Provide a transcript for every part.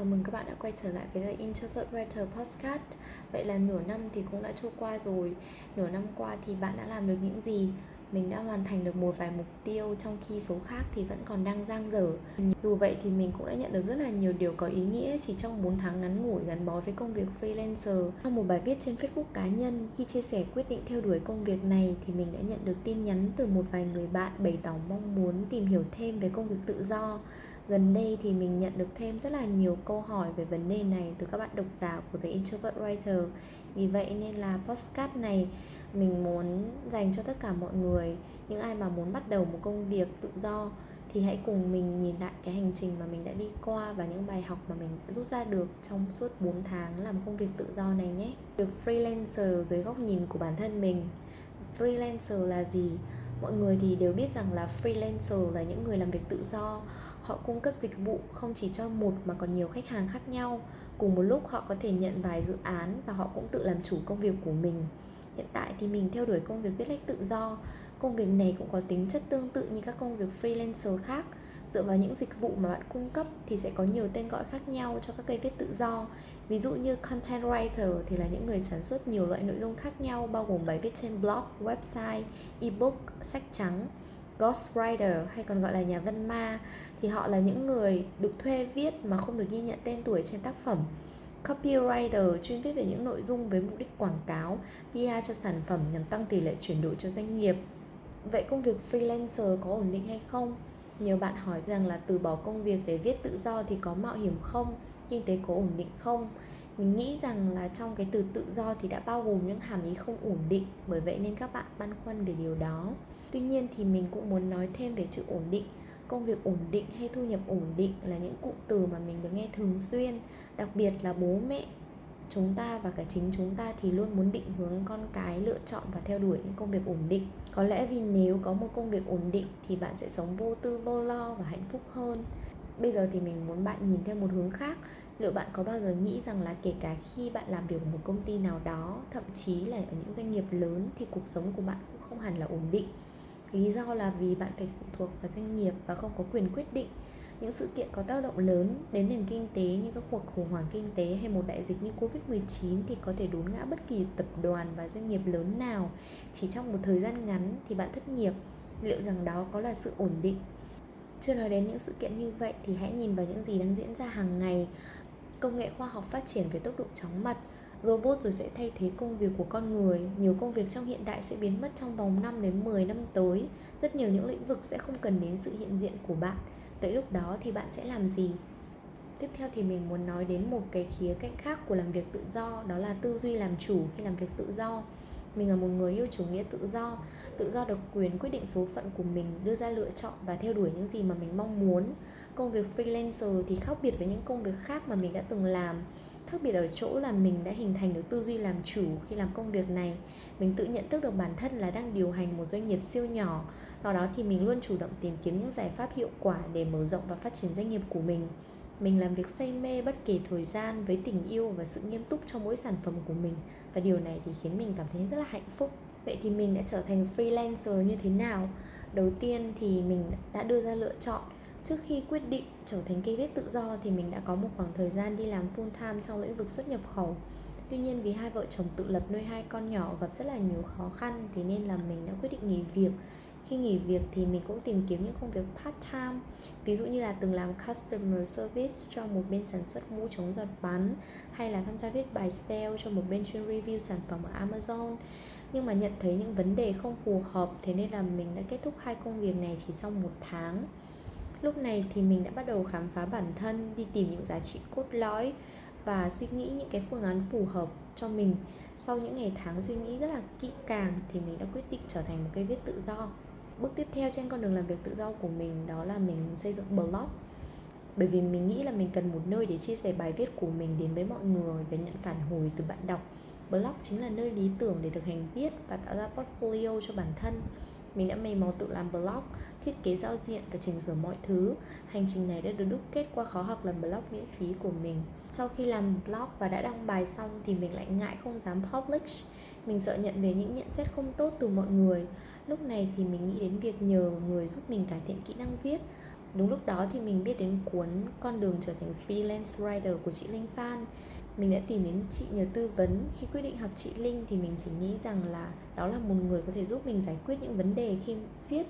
Chào mừng các bạn đã quay trở lại với The Introvert Writer Podcast. Vậy là nửa năm thì cũng đã trôi qua rồi. Nửa năm qua thì bạn đã làm được những gì? Mình đã hoàn thành được một vài mục tiêu trong khi số khác thì vẫn còn đang dang dở. Dù vậy thì mình cũng đã nhận được rất là nhiều điều có ý nghĩa chỉ trong 4 tháng ngắn ngủi gắn bó với công việc freelancer. Trong một bài viết trên Facebook cá nhân, khi chia sẻ quyết định theo đuổi công việc này thì mình đã nhận được tin nhắn từ một vài người bạn bày tỏ mong muốn tìm hiểu thêm về công việc tự do gần đây thì mình nhận được thêm rất là nhiều câu hỏi về vấn đề này từ các bạn độc giả của The Introvert Writer vì vậy nên là postcard này mình muốn dành cho tất cả mọi người, những ai mà muốn bắt đầu một công việc tự do thì hãy cùng mình nhìn lại cái hành trình mà mình đã đi qua và những bài học mà mình đã rút ra được trong suốt 4 tháng làm công việc tự do này nhé. Việc freelancer dưới góc nhìn của bản thân mình. Freelancer là gì? Mọi người thì đều biết rằng là freelancer là những người làm việc tự do. Họ cung cấp dịch vụ không chỉ cho một mà còn nhiều khách hàng khác nhau. Cùng một lúc họ có thể nhận vài dự án và họ cũng tự làm chủ công việc của mình. Hiện tại thì mình theo đuổi công việc viết lách tự do. Công việc này cũng có tính chất tương tự như các công việc freelancer khác dựa vào những dịch vụ mà bạn cung cấp thì sẽ có nhiều tên gọi khác nhau cho các cây viết tự do. Ví dụ như content writer thì là những người sản xuất nhiều loại nội dung khác nhau, bao gồm bài viết trên blog, website, ebook, sách trắng, ghostwriter hay còn gọi là nhà văn ma. Thì họ là những người được thuê viết mà không được ghi nhận tên tuổi trên tác phẩm. Copywriter chuyên viết về những nội dung với mục đích quảng cáo PR cho sản phẩm nhằm tăng tỷ lệ chuyển đổi cho doanh nghiệp. Vậy công việc freelancer có ổn định hay không? Nhiều bạn hỏi rằng là từ bỏ công việc để viết tự do thì có mạo hiểm không? Kinh tế có ổn định không? Mình nghĩ rằng là trong cái từ tự do thì đã bao gồm những hàm ý không ổn định, bởi vậy nên các bạn băn khoăn về điều đó. Tuy nhiên thì mình cũng muốn nói thêm về chữ ổn định. Công việc ổn định hay thu nhập ổn định là những cụm từ mà mình được nghe thường xuyên, đặc biệt là bố mẹ chúng ta và cả chính chúng ta thì luôn muốn định hướng con cái lựa chọn và theo đuổi những công việc ổn định. Có lẽ vì nếu có một công việc ổn định thì bạn sẽ sống vô tư, vô lo và hạnh phúc hơn. Bây giờ thì mình muốn bạn nhìn theo một hướng khác. Liệu bạn có bao giờ nghĩ rằng là kể cả khi bạn làm việc ở một công ty nào đó, thậm chí là ở những doanh nghiệp lớn, thì cuộc sống của bạn cũng không hẳn là ổn định? Lý do là vì bạn phải phụ thuộc vào doanh nghiệp và không có quyền quyết định những sự kiện có tác động lớn đến nền kinh tế như các cuộc khủng hoảng kinh tế hay một đại dịch như Covid-19 thì có thể đốn ngã bất kỳ tập đoàn và doanh nghiệp lớn nào. Chỉ trong một thời gian ngắn thì bạn thất nghiệp, liệu rằng đó có là sự ổn định? Chưa nói đến những sự kiện như vậy thì hãy nhìn vào những gì đang diễn ra hàng ngày. Công nghệ khoa học phát triển với tốc độ chóng mặt, robot rồi sẽ thay thế công việc của con người nhiều công việc trong hiện đại sẽ biến mất trong vòng 5 đến 10 năm tới rất nhiều những lĩnh vực sẽ không cần đến sự hiện diện của bạn tới lúc đó thì bạn sẽ làm gì? Tiếp theo thì mình muốn nói đến một cái khía cạnh khác của làm việc tự do, đó là tư duy làm chủ khi làm việc tự do. Mình là một người yêu chủ nghĩa tự do tự do được quyền quyết định số phận của mình, đưa ra lựa chọn và theo đuổi những gì mà mình mong muốn. Công việc freelancer thì khác biệt với những công việc khác mà mình đã từng làm khác biệt ở chỗ là mình đã hình thành được tư duy làm chủ khi làm công việc này. Mình tự nhận thức được bản thân là đang điều hành một doanh nghiệp siêu nhỏ, do đó thì mình luôn chủ động tìm kiếm những giải pháp hiệu quả để mở rộng và phát triển doanh nghiệp của mình. Mình làm việc say mê bất kỳ thời gian, với tình yêu và sự nghiêm túc cho mỗi sản phẩm của mình, và điều này thì khiến mình cảm thấy rất là hạnh phúc. Vậy thì mình đã trở thành freelancer như thế nào? Đầu tiên thì mình đã đưa ra lựa chọn trước khi quyết định trở thành cây viết tự do thì mình đã có một khoảng thời gian đi làm full time trong lĩnh vực xuất nhập khẩu. Tuy nhiên vì hai vợ chồng tự lập nuôi hai con nhỏ gặp rất là nhiều khó khăn thì nên là mình đã quyết định nghỉ việc. Khi nghỉ việc thì mình cũng tìm kiếm những công việc part time, ví dụ như là từng làm customer service cho một bên sản xuất mũ chống giọt bắn, hay là tham gia viết bài sale cho một bên chuyên review sản phẩm ở Amazon. Nhưng mà nhận thấy những vấn đề không phù hợp, thế nên là mình đã kết thúc hai công việc này chỉ sau một tháng lúc này thì mình đã bắt đầu khám phá bản thân, đi tìm những giá trị cốt lõi và suy nghĩ những cái phương án phù hợp cho mình. Sau những ngày tháng suy nghĩ rất là kỹ càng thì mình đã quyết định trở thành một cây viết tự do. Bước tiếp theo trên con đường làm việc tự do của mình đó là mình xây dựng blog. Bởi vì mình nghĩ là mình cần một nơi để chia sẻ bài viết của mình đến với mọi người và nhận phản hồi từ bạn đọc. Blog chính là nơi lý tưởng để thực hành viết và tạo ra portfolio cho bản thân mình đã mày mò tự làm blog, thiết kế giao diện và chỉnh sửa mọi thứ. Hành trình này đã được đúc kết qua khóa học làm blog miễn phí của mình. Sau khi làm blog và đã đăng bài xong thì mình lại ngại không dám publish. Mình sợ nhận về những nhận xét không tốt từ mọi người. Lúc này thì mình nghĩ đến việc nhờ người giúp mình cải thiện kỹ năng viết đúng lúc đó thì mình biết đến cuốn con đường trở thành freelance writer của chị linh phan. Mình đã tìm đến chị nhờ tư vấn. Khi quyết định học chị linh thì mình chỉ nghĩ rằng là đó là một người có thể giúp mình giải quyết những vấn đề khi viết.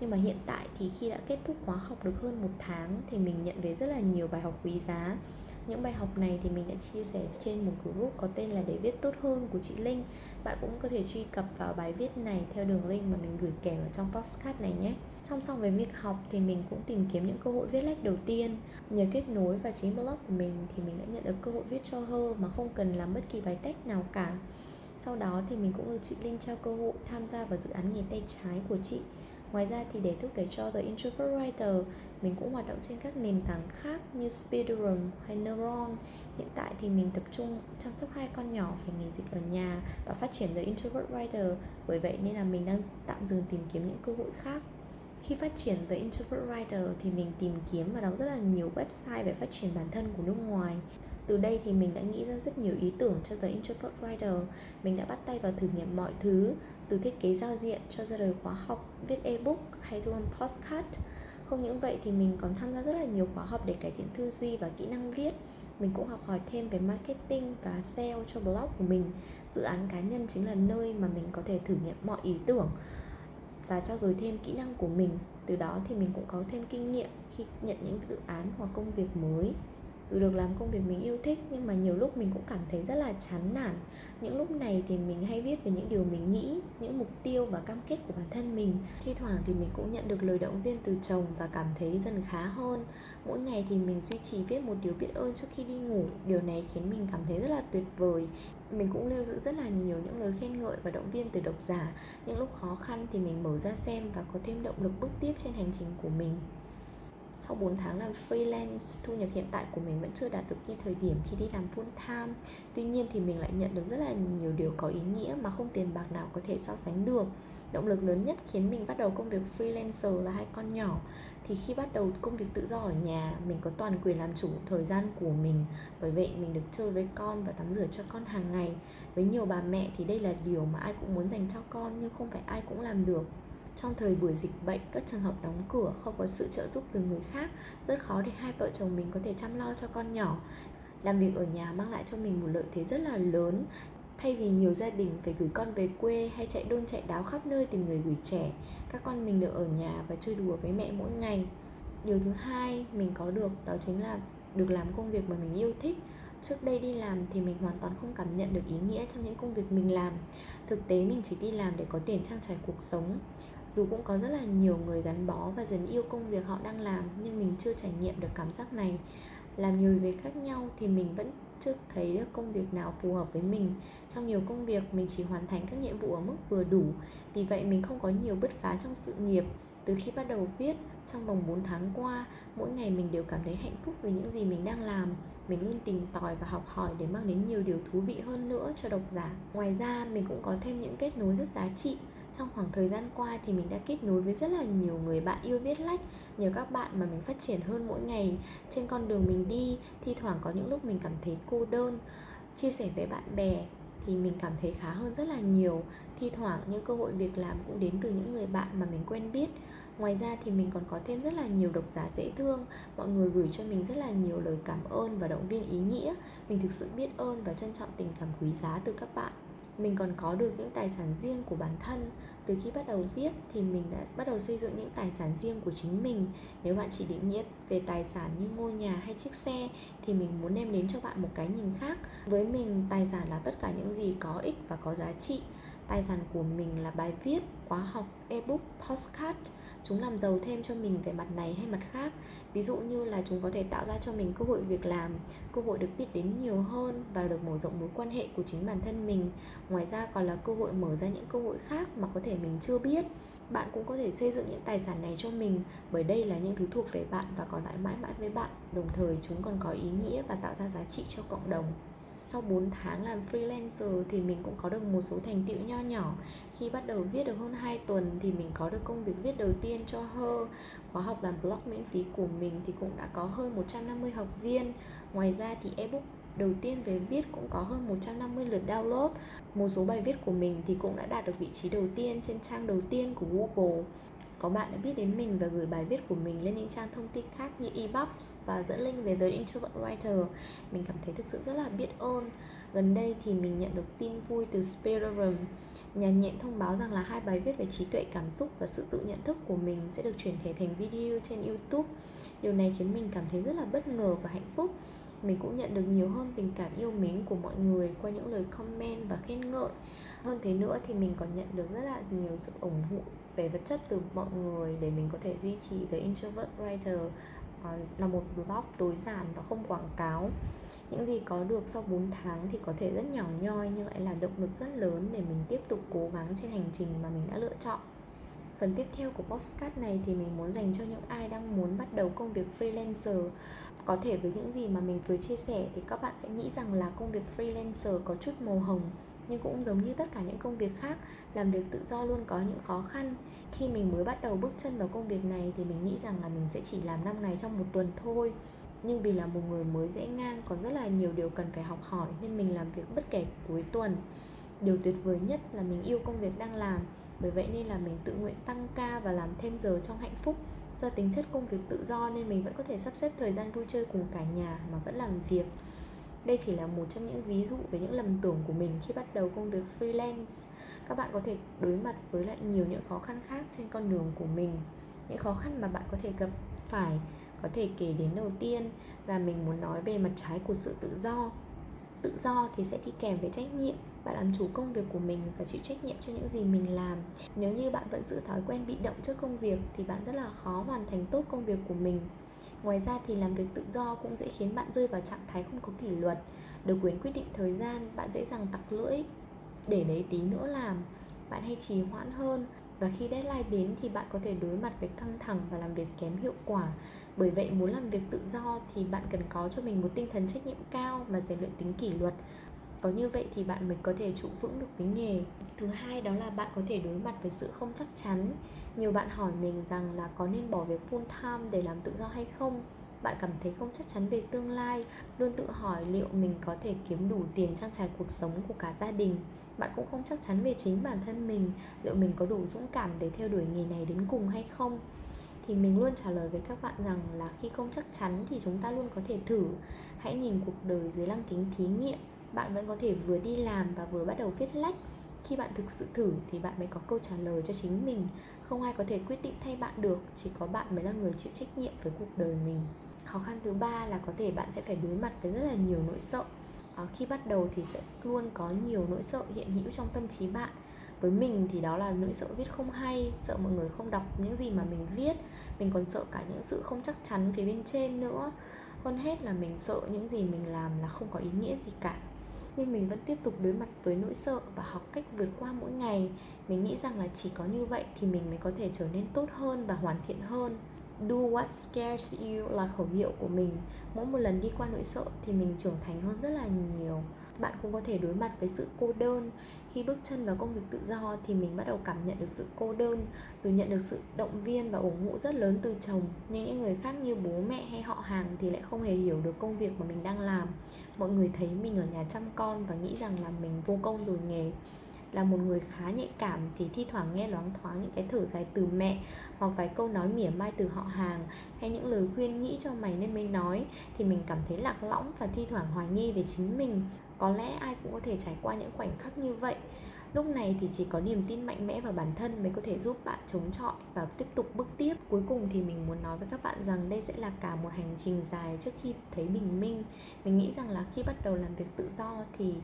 Nhưng mà hiện tại thì khi đã kết thúc khóa học được hơn một tháng thì mình nhận về rất là nhiều bài học quý giá những bài học này thì mình đã chia sẻ trên một group có tên là để viết tốt hơn của chị Linh. Bạn cũng có thể truy cập vào bài viết này theo đường link mà mình gửi kèm ở trong postcard này nhé. Song song với việc học thì mình cũng tìm kiếm những cơ hội viết lách đầu tiên. Nhờ kết nối và chính blog của mình thì mình đã nhận được cơ hội viết cho hơ mà không cần làm bất kỳ bài test nào cả. Sau đó thì mình cũng được chị Linh trao cơ hội tham gia vào dự án nghề tay trái của chị. Ngoài ra thì để thúc đẩy cho The Introvert Writer, mình cũng hoạt động trên các nền tảng khác như Speedrun hay Neuron. Hiện tại thì mình tập trung chăm sóc hai con nhỏ phải nghỉ dịch ở nhà và phát triển The Introvert Writer. Bởi vậy nên là mình đang tạm dừng tìm kiếm những cơ hội khác. Khi phát triển The Introvert Writer thì mình tìm kiếm và đọc rất là nhiều website về phát triển bản thân của nước ngoài từ đây thì mình đã nghĩ ra rất nhiều ý tưởng cho The Introvert Writer Mình đã bắt tay vào thử nghiệm mọi thứ từ thiết kế giao diện cho ra đời khóa học, viết ebook hay thu âm postcard. Không những vậy thì mình còn tham gia rất là nhiều khóa học để cải thiện tư duy và kỹ năng viết. Mình cũng học hỏi thêm về marketing và sale cho blog của mình. Dự án cá nhân chính là nơi mà mình có thể thử nghiệm mọi ý tưởng và trao dồi thêm kỹ năng của mình. Từ đó thì mình cũng có thêm kinh nghiệm khi nhận những dự án hoặc công việc mới dù được làm công việc mình yêu thích, nhưng mà nhiều lúc mình cũng cảm thấy rất là chán nản. Những lúc này thì mình hay viết về những điều mình nghĩ, những mục tiêu và cam kết của bản thân mình. Thi thoảng thì mình cũng nhận được lời động viên từ chồng và cảm thấy dần khá hơn. Mỗi ngày thì mình duy trì viết một điều biết ơn trước khi đi ngủ. Điều này khiến mình cảm thấy rất là tuyệt vời. Mình cũng lưu giữ rất là nhiều những lời khen ngợi và động viên từ độc giả. Những lúc khó khăn thì mình mở ra xem và có thêm động lực bước tiếp trên hành trình của mình sau 4 tháng làm freelance, thu nhập hiện tại của mình vẫn chưa đạt được như thời điểm khi đi làm full time. Tuy nhiên thì mình lại nhận được rất là nhiều điều có ý nghĩa mà không tiền bạc nào có thể so sánh được. Động lực lớn nhất khiến mình bắt đầu công việc freelancer là hai con nhỏ. Thì khi bắt đầu công việc tự do ở nhà, mình có toàn quyền làm chủ thời gian của mình. Bởi vậy, mình được chơi với con và tắm rửa cho con hàng ngày. Với nhiều bà mẹ thì đây là điều mà ai cũng muốn dành cho con, nhưng không phải ai cũng làm được trong thời buổi dịch bệnh, các trường học đóng cửa, không có sự trợ giúp từ người khác, rất khó để hai vợ chồng mình có thể chăm lo cho con nhỏ. Làm việc ở nhà mang lại cho mình một lợi thế rất là lớn. Thay vì nhiều gia đình phải gửi con về quê hay chạy đôn chạy đáo khắp nơi tìm người gửi trẻ, các con mình được ở nhà và chơi đùa với mẹ mỗi ngày. Điều thứ hai mình có được đó chính là được làm công việc mà mình yêu thích trước đây đi làm thì mình hoàn toàn không cảm nhận được ý nghĩa trong những công việc mình làm thực tế mình chỉ đi làm để có tiền trang trải cuộc sống dù cũng có rất là nhiều người gắn bó và dần yêu công việc họ đang làm, nhưng mình chưa trải nghiệm được cảm giác này. Làm nhiều việc khác nhau thì mình vẫn chưa thấy được công việc nào phù hợp với mình. Trong nhiều công việc, mình chỉ hoàn thành các nhiệm vụ ở mức vừa đủ. Vì vậy, mình không có nhiều bứt phá trong sự nghiệp. Từ khi bắt đầu viết, trong vòng 4 tháng qua, mỗi ngày mình đều cảm thấy hạnh phúc với những gì mình đang làm. Mình luôn tìm tòi và học hỏi để mang đến nhiều điều thú vị hơn nữa cho độc giả. Ngoài ra, mình cũng có thêm những kết nối rất giá trị trong khoảng thời gian qua thì mình đã kết nối với rất là nhiều người bạn yêu viết lách, nhờ các bạn mà mình phát triển hơn mỗi ngày. Trên con đường mình đi thi thoảng có những lúc mình cảm thấy cô đơn. Chia sẻ với bạn bè thì mình cảm thấy khá hơn rất là nhiều. Thi thoảng những cơ hội việc làm cũng đến từ những người bạn mà mình quen biết. Ngoài ra thì mình còn có thêm rất là nhiều độc giả dễ thương. Mọi người gửi cho mình rất là nhiều lời cảm ơn và động viên ý nghĩa. Mình thực sự biết ơn và trân trọng tình cảm quý giá từ các bạn mình còn có được những tài sản riêng của bản thân. Từ khi bắt đầu viết thì mình đã bắt đầu xây dựng những tài sản riêng của chính mình. Nếu bạn chỉ định nghĩa về tài sản như ngôi nhà hay chiếc xe thì mình muốn đem đến cho bạn một cái nhìn khác. Với mình, tài sản là tất cả những gì có ích và có giá trị. Tài sản của mình là bài viết, khóa học, ebook, postcard chúng làm giàu thêm cho mình về mặt này hay mặt khác. Ví dụ như là chúng có thể tạo ra cho mình cơ hội việc làm, cơ hội được biết đến nhiều hơn và được mở rộng mối quan hệ của chính bản thân mình. Ngoài ra còn là cơ hội mở ra những cơ hội khác mà có thể mình chưa biết. Bạn cũng có thể xây dựng những tài sản này cho mình, bởi đây là những thứ thuộc về bạn và còn lại mãi mãi với bạn. Đồng thời chúng còn có ý nghĩa và tạo ra giá trị cho cộng đồng sau 4 tháng làm freelancer thì mình cũng có được một số thành tựu nho nhỏ. Khi bắt đầu viết được hơn 2 tuần thì mình có được công việc viết đầu tiên cho Her. Khóa học làm blog miễn phí của mình thì cũng đã có hơn 150 học viên. Ngoài ra thì ebook đầu tiên về viết cũng có hơn 150 lượt download. Một số bài viết của mình thì cũng đã đạt được vị trí đầu tiên trên trang đầu tiên của Google có bạn đã biết đến mình và gửi bài viết của mình lên những trang thông tin khác như Ebox và dẫn link về giới Introvert Writer. Mình cảm thấy thực sự rất là biết ơn. Gần đây thì mình nhận được tin vui từ Spiderum nhà nhện thông báo rằng là hai bài viết về trí tuệ cảm xúc và sự tự nhận thức của mình sẽ được chuyển thể thành video trên YouTube. Điều này khiến mình cảm thấy rất là bất ngờ và hạnh phúc. Mình cũng nhận được nhiều hơn tình cảm yêu mến của mọi người qua những lời comment và khen ngợi. Hơn thế nữa thì mình còn nhận được rất là nhiều sự ủng hộ về vật chất từ mọi người để mình có thể duy trì The Introvert Writer à, là một blog tối giản và không quảng cáo. Những gì có được sau 4 tháng thì có thể rất nhỏ nhoi nhưng lại là động lực rất lớn để mình tiếp tục cố gắng trên hành trình mà mình đã lựa chọn. Phần tiếp theo của postcard này thì mình muốn dành cho những ai đang muốn bắt đầu công việc freelancer. Có thể với những gì mà mình vừa chia sẻ thì các bạn sẽ nghĩ rằng là công việc freelancer có chút màu hồng nhưng cũng giống như tất cả những công việc khác, làm việc tự do luôn có những khó khăn. Khi mình mới bắt đầu bước chân vào công việc này thì mình nghĩ rằng là mình sẽ chỉ làm 5 ngày trong một tuần thôi. Nhưng vì là một người mới dễ ngang, còn rất là nhiều điều cần phải học hỏi, nên mình làm việc bất kể cuối tuần. Điều tuyệt vời nhất là mình yêu công việc đang làm. Bởi vậy nên là mình tự nguyện tăng ca và làm thêm giờ trong hạnh phúc. Do tính chất công việc tự do nên mình vẫn có thể sắp xếp thời gian vui chơi cùng cả nhà mà vẫn làm việc đây chỉ là một trong những ví dụ về những lầm tưởng của mình khi bắt đầu công việc freelance. Các bạn có thể đối mặt với lại nhiều những khó khăn khác trên con đường của mình. Những khó khăn mà bạn có thể gặp phải, có thể kể đến đầu tiên là mình muốn nói về mặt trái của sự tự do. Tự do thì sẽ đi kèm với trách nhiệm. Bạn làm chủ công việc của mình và chịu trách nhiệm cho những gì mình làm. Nếu như bạn vẫn giữ thói quen bị động trước công việc thì bạn rất là khó hoàn thành tốt công việc của mình ngoài ra thì làm việc tự do cũng dễ khiến bạn rơi vào trạng thái không có kỷ luật. Được quyền quyết định thời gian, bạn dễ dàng tặc lưỡi. Để đấy tí nữa làm, bạn hay trì hoãn hơn. Và khi deadline đến thì bạn có thể đối mặt với căng thẳng và làm việc kém hiệu quả. Bởi vậy, muốn làm việc tự do thì bạn cần có cho mình một tinh thần trách nhiệm cao và rèn luyện tính kỷ luật có như vậy thì bạn mới có thể trụ vững được với nghề. Thứ hai đó là bạn có thể đối mặt với sự không chắc chắn. Nhiều bạn hỏi mình rằng là có nên bỏ việc full time để làm tự do hay không? Bạn cảm thấy không chắc chắn về tương lai. Luôn tự hỏi liệu mình có thể kiếm đủ tiền trang trải cuộc sống của cả gia đình. Bạn cũng không chắc chắn về chính bản thân mình, liệu mình có đủ dũng cảm để theo đuổi nghề này đến cùng hay không. Thì mình luôn trả lời với các bạn rằng là khi không chắc chắn thì chúng ta luôn có thể thử. Hãy nhìn cuộc đời dưới lăng kính thí nghiệm bạn vẫn có thể vừa đi làm và vừa bắt đầu viết lách. Khi bạn thực sự thử thì bạn mới có câu trả lời cho chính mình. Không ai có thể quyết định thay bạn được chỉ có bạn mới là người chịu trách nhiệm với cuộc đời mình. Khó khăn thứ ba là có thể bạn sẽ phải đối mặt với rất là nhiều nỗi sợ. À, khi bắt đầu thì sẽ luôn có nhiều nỗi sợ hiện hữu trong tâm trí bạn. Với mình thì đó là nỗi sợ viết không hay sợ mọi người không đọc những gì mà mình viết. Mình còn sợ cả những sự không chắc chắn phía bên trên nữa. Hơn hết là mình sợ những gì mình làm là không có ý nghĩa gì cả nhưng mình vẫn tiếp tục đối mặt với nỗi sợ và học cách vượt qua mỗi ngày. Mình nghĩ rằng là chỉ có như vậy thì mình mới có thể trở nên tốt hơn và hoàn thiện hơn. Do what scares you là khẩu hiệu của mình. Mỗi một lần đi qua nỗi sợ thì mình trưởng thành hơn rất là nhiều. Bạn cũng có thể đối mặt với sự cô đơn khi bước chân vào công việc tự do thì mình bắt đầu cảm nhận được sự cô đơn, Rồi nhận được sự động viên và ủng hộ rất lớn từ chồng. Nhưng những người khác như bố, mẹ hay họ hàng thì lại không hề hiểu được công việc mà mình đang làm. Mọi người thấy mình ở nhà chăm con và nghĩ rằng là mình vô công rồi nghề là một người khá nhạy cảm thì thi thoảng nghe loáng thoáng những cái thở dài từ mẹ hoặc vài câu nói mỉa mai từ họ hàng hay những lời khuyên nghĩ cho mày nên mới nói thì mình cảm thấy lạc lõng và thi thoảng hoài nghi về chính mình. Có lẽ ai cũng có thể trải qua những khoảnh khắc như vậy. Lúc này thì chỉ có niềm tin mạnh mẽ vào bản thân mới có thể giúp bạn chống chọi và tiếp tục bước tiếp. Cuối cùng thì mình muốn nói với các bạn rằng đây sẽ là cả một hành trình dài trước khi thấy bình minh. Mình nghĩ rằng là khi bắt đầu làm việc tự do thì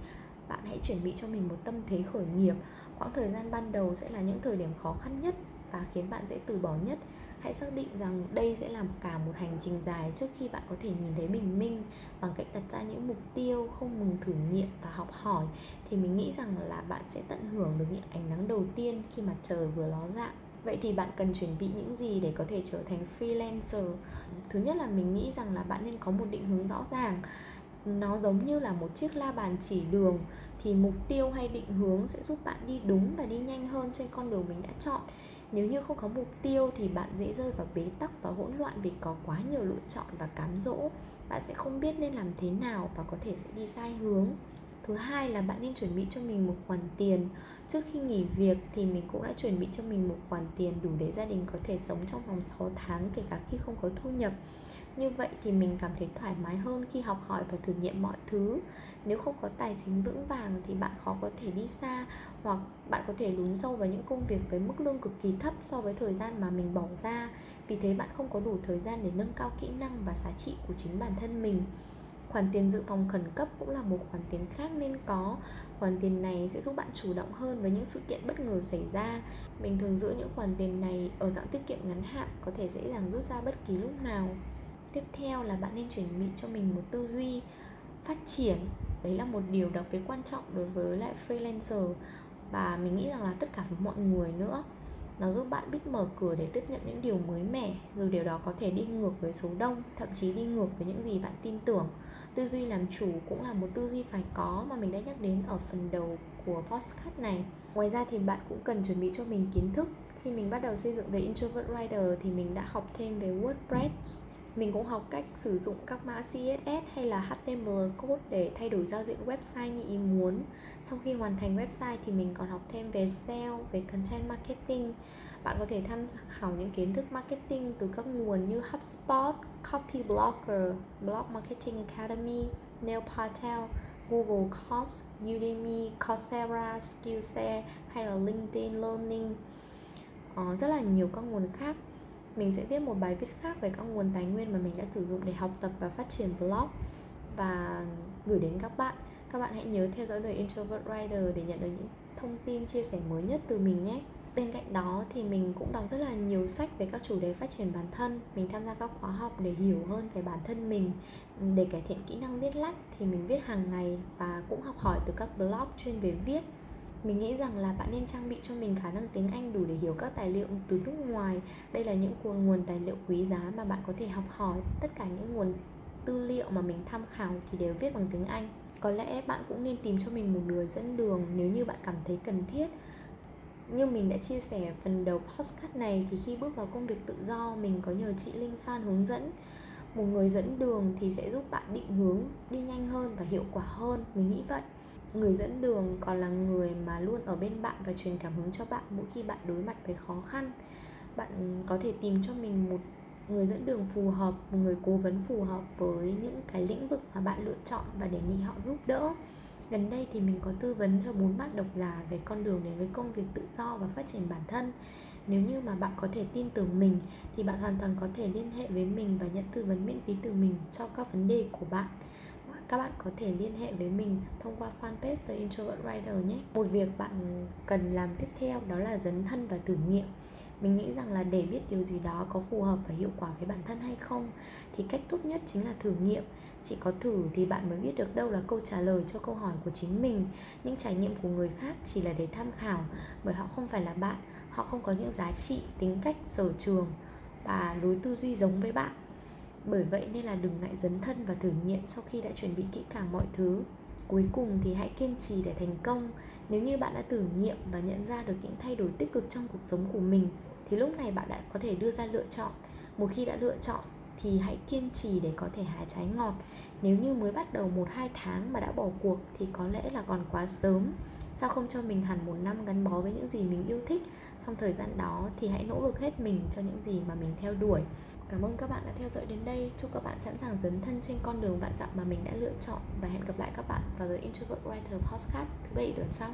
bạn hãy chuẩn bị cho mình một tâm thế khởi nghiệp. Quãng thời gian ban đầu sẽ là những thời điểm khó khăn nhất và khiến bạn dễ từ bỏ nhất. Hãy xác định rằng đây sẽ là cả một hành trình dài trước khi bạn có thể nhìn thấy bình minh bằng cách đặt ra những mục tiêu, không ngừng thử nghiệm và học hỏi. Thì mình nghĩ rằng là bạn sẽ tận hưởng được những ánh nắng đầu tiên khi mặt trời vừa ló dạng. Vậy thì bạn cần chuẩn bị những gì để có thể trở thành freelancer? Thứ nhất là mình nghĩ rằng là bạn nên có một định hướng rõ ràng nó giống như là một chiếc la bàn chỉ đường. Thì mục tiêu hay định hướng sẽ giúp bạn đi đúng và đi nhanh hơn trên con đường mình đã chọn. Nếu như không có mục tiêu thì bạn dễ rơi vào bế tắc và hỗn loạn vì có quá nhiều lựa chọn và cám dỗ. Bạn sẽ không biết nên làm thế nào và có thể sẽ đi sai hướng thứ hai là bạn nên chuẩn bị cho mình một khoản tiền. Trước khi nghỉ việc thì mình cũng đã chuẩn bị cho mình một khoản tiền đủ để gia đình có thể sống trong vòng 6 tháng, kể cả khi không có thu nhập. Như vậy thì mình cảm thấy thoải mái hơn khi học hỏi và thử nghiệm mọi thứ. Nếu không có tài chính vững vàng thì bạn khó có thể đi xa, hoặc bạn có thể lún sâu vào những công việc với mức lương cực kỳ thấp so với thời gian mà mình bỏ ra. Vì thế bạn không có đủ thời gian để nâng cao kỹ năng và giá trị của chính bản thân mình khoản tiền dự phòng khẩn cấp cũng là một khoản tiền khác nên có. Khoản tiền này sẽ giúp bạn chủ động hơn với những sự kiện bất ngờ xảy ra. Mình thường giữ những khoản tiền này ở dạng tiết kiệm ngắn hạn, có thể dễ dàng rút ra bất kỳ lúc nào. Tiếp theo là bạn nên chuẩn bị cho mình một tư duy phát triển. Đấy là một điều đặc biệt quan trọng đối với lại freelancer. Và mình nghĩ rằng là tất cả với mọi người nữa nó giúp bạn biết mở cửa để tiếp nhận những điều mới mẻ, rồi điều đó có thể đi ngược với số đông, thậm chí đi ngược với những gì bạn tin tưởng. Tư duy làm chủ cũng là một tư duy phải có mà mình đã nhắc đến ở phần đầu của podcast này. Ngoài ra thì bạn cũng cần chuẩn bị cho mình kiến thức. Khi mình bắt đầu xây dựng The Introvert Writer thì mình đã học thêm về WordPress mình cũng học cách sử dụng các mã CSS hay là HTML code để thay đổi giao diện website như ý muốn. Sau khi hoàn thành website thì mình còn học thêm về SEO, về content marketing. Bạn có thể tham khảo những kiến thức marketing từ các nguồn như HubSpot, Copyblogger, Blog Marketing Academy, Neil Patel, Google Course, Udemy, Coursera, Skillshare hay là LinkedIn Learning. Ờ, rất là nhiều các nguồn khác mình sẽ viết một bài viết khác về các nguồn tài nguyên mà mình đã sử dụng để học tập và phát triển blog và gửi đến các bạn. Các bạn hãy nhớ theo dõi The Introvert Writer để nhận được những thông tin chia sẻ mới nhất từ mình nhé. Bên cạnh đó thì mình cũng đọc rất là nhiều sách về các chủ đề phát triển bản thân. Mình tham gia các khóa học để hiểu hơn về bản thân mình, để cải thiện kỹ năng viết lách thì mình viết hàng ngày và cũng học hỏi từ các blog chuyên về viết mình nghĩ rằng là bạn nên trang bị cho mình khả năng tiếng Anh đủ để hiểu các tài liệu từ nước ngoài. Đây là những nguồn nguồn tài liệu quý giá mà bạn có thể học hỏi. Tất cả những nguồn tư liệu mà mình tham khảo thì đều viết bằng tiếng Anh. Có lẽ bạn cũng nên tìm cho mình một người dẫn đường nếu như bạn cảm thấy cần thiết. Như mình đã chia sẻ phần đầu podcast này thì khi bước vào công việc tự do, mình có nhờ chị Linh Phan hướng dẫn. Một người dẫn đường thì sẽ giúp bạn định hướng đi nhanh hơn và hiệu quả hơn. Mình nghĩ vậy người dẫn đường còn là người mà luôn ở bên bạn và truyền cảm hứng cho bạn mỗi khi bạn đối mặt với khó khăn. Bạn có thể tìm cho mình một người dẫn đường phù hợp, một người cố vấn phù hợp với những cái lĩnh vực mà bạn lựa chọn và đề nghị họ giúp đỡ. Gần đây thì mình có tư vấn cho bốn bạn độc giả về con đường đến với công việc tự do và phát triển bản thân. Nếu như mà bạn có thể tin tưởng mình, thì bạn hoàn toàn có thể liên hệ với mình và nhận tư vấn miễn phí từ mình cho các vấn đề của bạn các bạn có thể liên hệ với mình thông qua fanpage The Introvert Writer nhé. Một việc bạn cần làm tiếp theo đó là dấn thân và thử nghiệm. Mình nghĩ rằng là để biết điều gì đó có phù hợp và hiệu quả với bản thân hay không, thì cách tốt nhất chính là thử nghiệm. Chỉ có thử thì bạn mới biết được đâu là câu trả lời cho câu hỏi của chính mình. Những trải nghiệm của người khác chỉ là để tham khảo, bởi họ không phải là bạn. Họ không có những giá trị, tính cách, sở trường và lối tư duy giống với bạn bởi vậy nên là đừng ngại dấn thân và thử nghiệm sau khi đã chuẩn bị kỹ càng mọi thứ. Cuối cùng thì hãy kiên trì để thành công. Nếu như bạn đã thử nghiệm và nhận ra được những thay đổi tích cực trong cuộc sống của mình, thì lúc này bạn đã có thể đưa ra lựa chọn. Một khi đã lựa chọn, thì hãy kiên trì để có thể hái trái ngọt. Nếu như mới bắt đầu một hai tháng mà đã bỏ cuộc, thì có lẽ là còn quá sớm. Sao không cho mình hẳn một năm gắn bó với những gì mình yêu thích trong thời gian đó thì hãy nỗ lực hết mình cho những gì mà mình theo đuổi. Cảm ơn các bạn đã theo dõi đến đây. Chúc các bạn sẵn sàng dấn thân trên con đường vạn dặm mà mình đã lựa chọn. Và hẹn gặp lại các bạn vào The Introvert Writer Podcast thứ bảy tuần sau.